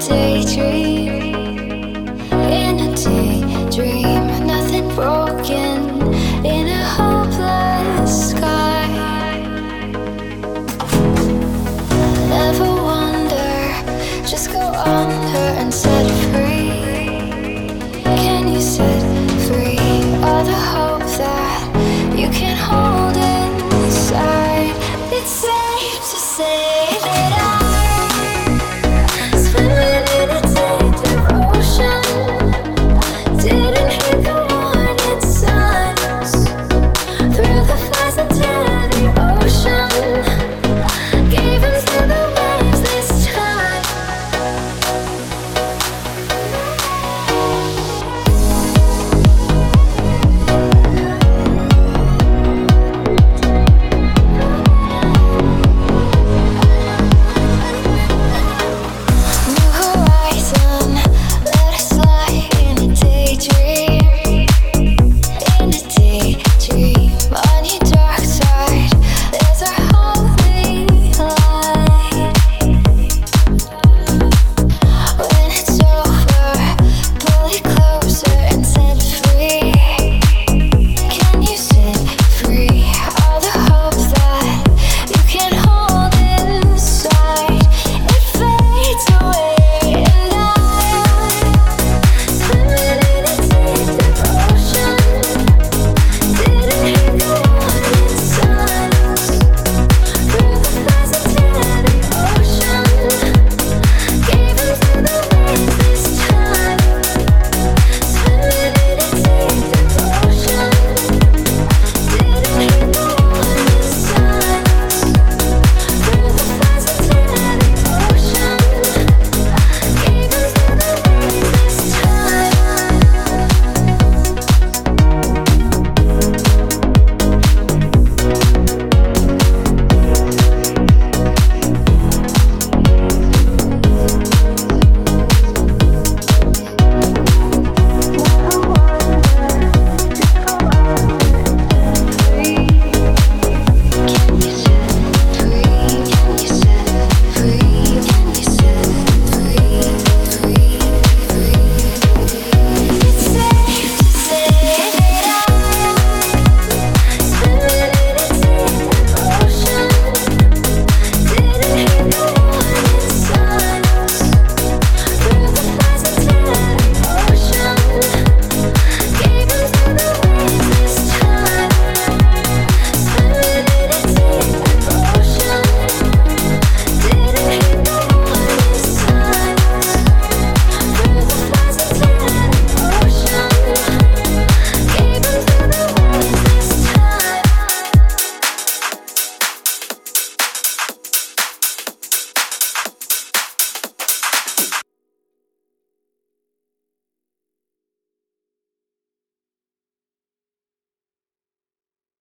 daydream, in a daydream, nothing broken in a hopeless sky. Never wonder, just go under.